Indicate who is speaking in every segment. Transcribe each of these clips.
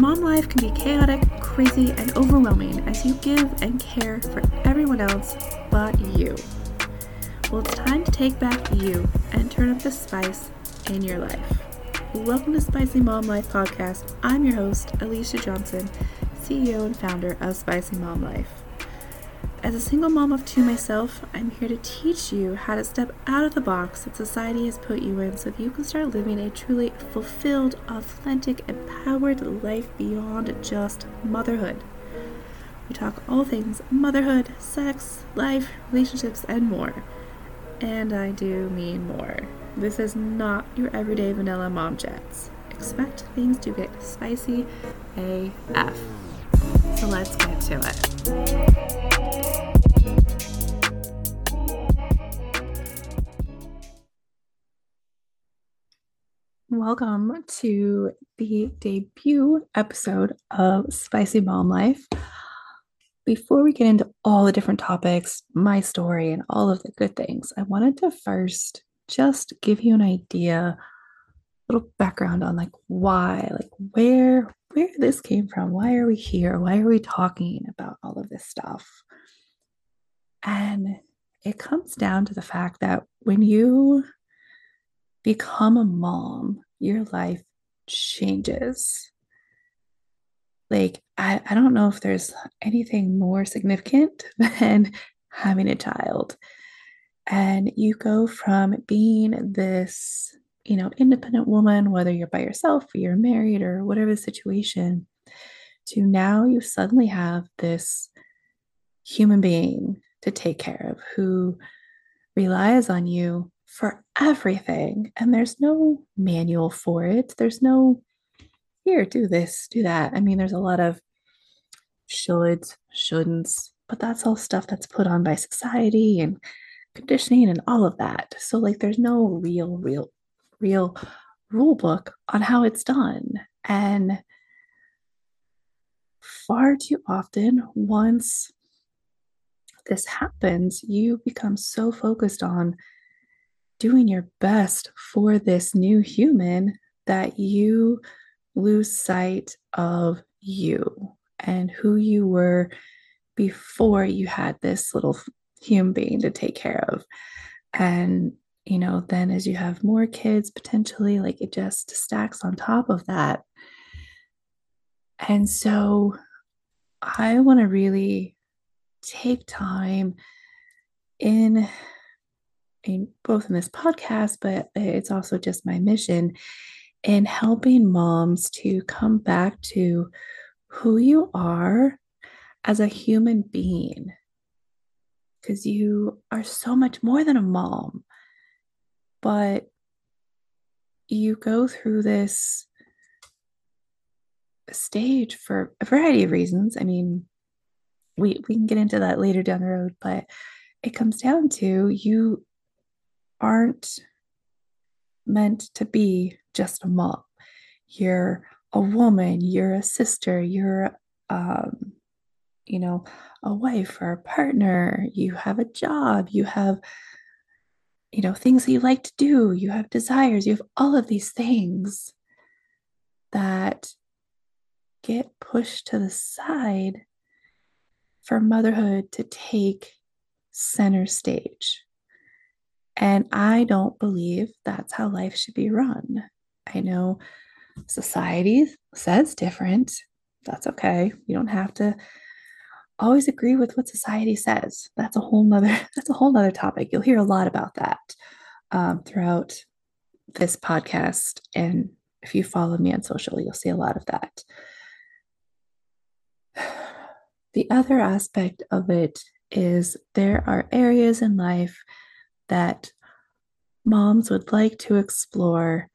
Speaker 1: Mom life can be chaotic, crazy, and overwhelming as you give and care for everyone else but you. Well, it's time to take back you and turn up the spice in your life. Welcome to Spicy Mom Life Podcast. I'm your host, Alicia Johnson, CEO and founder of Spicy Mom Life. As a single mom of two myself, I'm here to teach you how to step out of the box that society has put you in so that you can start living a truly fulfilled, authentic, empowered life beyond just motherhood. We talk all things motherhood, sex, life, relationships, and more. And I do mean more. This is not your everyday vanilla mom chats. Expect things to get spicy AF. So let's get to it. Welcome to the debut episode of Spicy Mom Life. Before we get into all the different topics, my story, and all of the good things, I wanted to first just give you an idea, a little background on like why, like where where this came from. Why are we here? Why are we talking about all of this stuff? And it comes down to the fact that when you become a mom, your life changes. Like, I, I don't know if there's anything more significant than having a child. And you go from being this, you know, independent woman, whether you're by yourself or you're married or whatever the situation, to now you suddenly have this human being to take care of who relies on you for everything. And there's no manual for it. There's no, here, do this, do that. I mean, there's a lot of shoulds, shouldn'ts, but that's all stuff that's put on by society and conditioning and all of that. So, like, there's no real, real, real rule book on how it's done. And far too often, once this happens, you become so focused on doing your best for this new human that you lose sight of you and who you were before you had this little human being to take care of. And, you know, then as you have more kids, potentially, like it just stacks on top of that. And so I want to really take time in in both in this podcast, but it's also just my mission in helping moms to come back to who you are as a human being. Because you are so much more than a mom, but you go through this stage for a variety of reasons. I mean, we, we can get into that later down the road, but it comes down to you aren't meant to be just a mom. You're a woman, you're a sister, you're, um, you know, a wife or a partner, you have a job, you have, you know, things that you like to do, you have desires, you have all of these things that get pushed to the side for motherhood to take center stage. And I don't believe that's how life should be run. I know society says different. That's okay. You don't have to always agree with what society says. That's a whole nother that's a whole nother topic. You'll hear a lot about that um, throughout this podcast. And if you follow me on social, you'll see a lot of that. The other aspect of it is there are areas in life that moms would like to explore,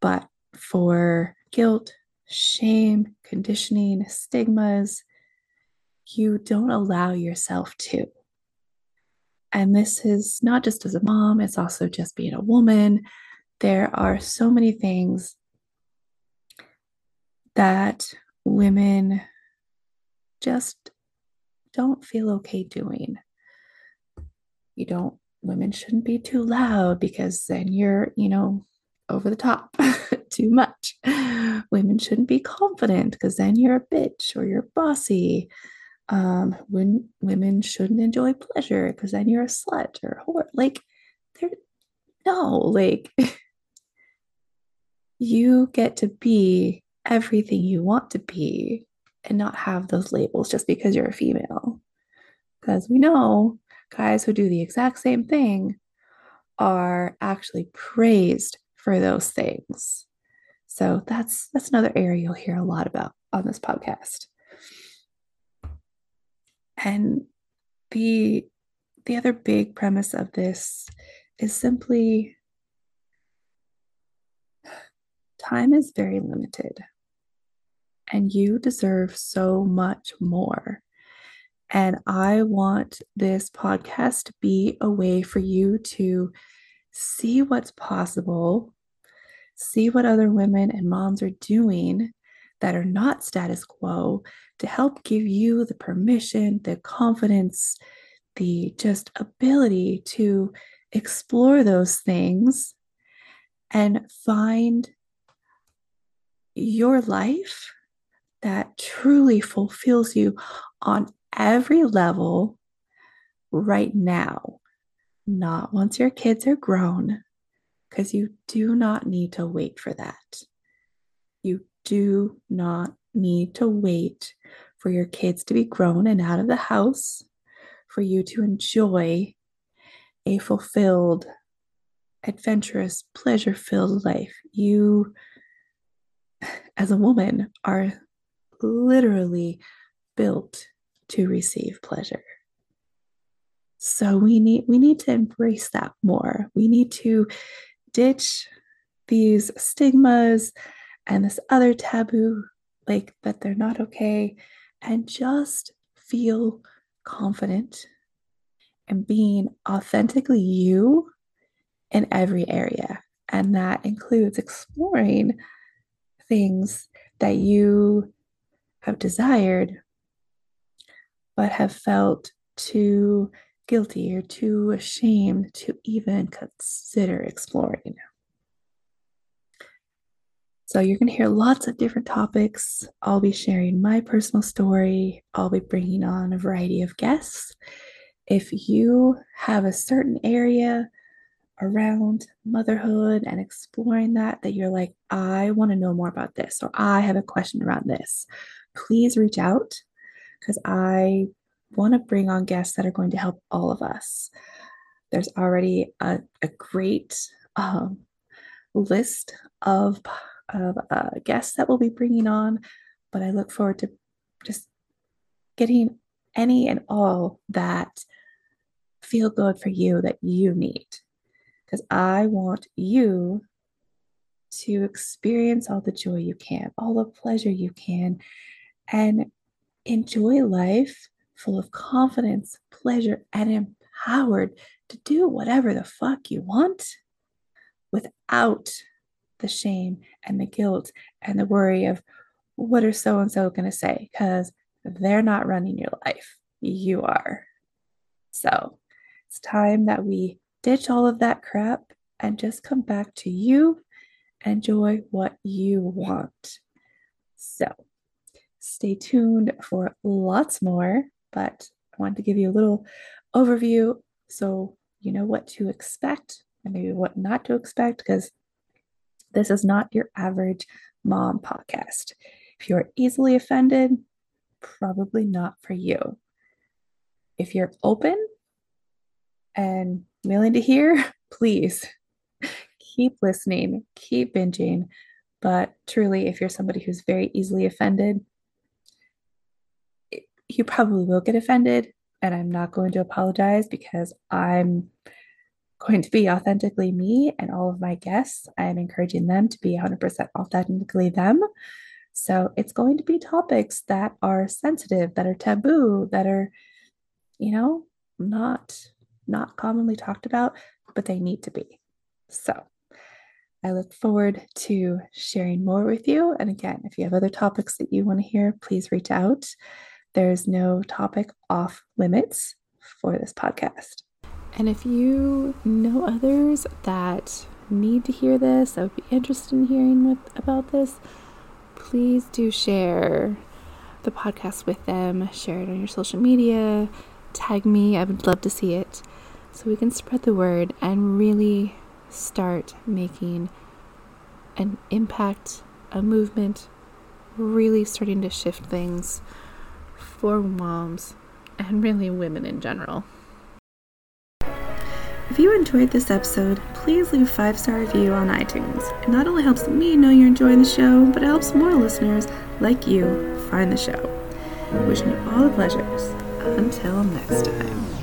Speaker 1: but for guilt, shame, conditioning, stigmas, you don't allow yourself to. And this is not just as a mom, it's also just being a woman. There are so many things that women just don't feel okay doing. You don't women shouldn't be too loud because then you're, you know, over the top too much. Women shouldn't be confident because then you're a bitch or you're bossy. Um, when women shouldn't enjoy pleasure because then you're a slut or a whore. Like, there, no, like, you get to be everything you want to be and not have those labels just because you're a female. Because we know guys who do the exact same thing are actually praised for those things. So that's that's another area you'll hear a lot about on this podcast. And the the other big premise of this is simply time is very limited and you deserve so much more. And I want this podcast to be a way for you to see what's possible, see what other women and moms are doing that are not status quo to help give you the permission, the confidence, the just ability to explore those things and find your life that truly fulfills you on every level right now, not once your kids are grown, because you do not need to wait for that. You do not need to wait for your kids to be grown and out of the house for you to enjoy a fulfilled, adventurous, pleasure filled life. You, as a woman, are literally built to receive pleasure. So we need we need to embrace that more. We need to ditch these stigmas and this other taboo like that they're not okay and just feel confident and being authentically you in every area. And that includes exploring things that you have desired, but have felt too guilty or too ashamed to even consider exploring. So, you're going to hear lots of different topics. I'll be sharing my personal story. I'll be bringing on a variety of guests. If you have a certain area around motherhood and exploring that, that you're like, I want to know more about this, or I have a question around this, please reach out because I want to bring on guests that are going to help all of us. There's already a, a great um, list of, of uh, guests that we'll be bringing on, but I look forward to just getting any and all that feel good for you that you need. Because I want you to experience all the joy you can, all the pleasure you can, and enjoy life full of confidence, pleasure, and empowered to do whatever the fuck you want without the shame and the guilt and the worry of what are so and so going to say because they're not running your life. You are. So it's time that we ditch all of that crap and just come back to you. Enjoy what you want. So stay tuned for lots more, but I wanted to give you a little overview so you know what to expect and maybe what not to expect because this is not your average mom podcast. If you're easily offended, probably not for you. If you're open and willing to hear, please keep listening, keep binging. But truly, if you're somebody who's very easily offended, you probably will get offended. And I'm not going to apologize because I'm going to be authentically me and all of my guests. I am encouraging them to be 100% authentically them. So it's going to be topics that are sensitive, that are taboo, that are, you know, not not commonly talked about, but they need to be. So I look forward to sharing more with you. And again, if you have other topics that you want to hear, please reach out. There's no topic off limits for this podcast. And if you know others that need to hear this, that would be interested in hearing with, about this, please do share the podcast with them. Share it on your social media. Tag me. I would love to see it so we can spread the word and really start making an impact, a movement, really starting to shift things for moms and really women in general. If you enjoyed this episode, please leave a five star review on iTunes. It not only helps me know you're enjoying the show, but it helps more listeners like you find the show. Wishing you all the pleasures. Until next time.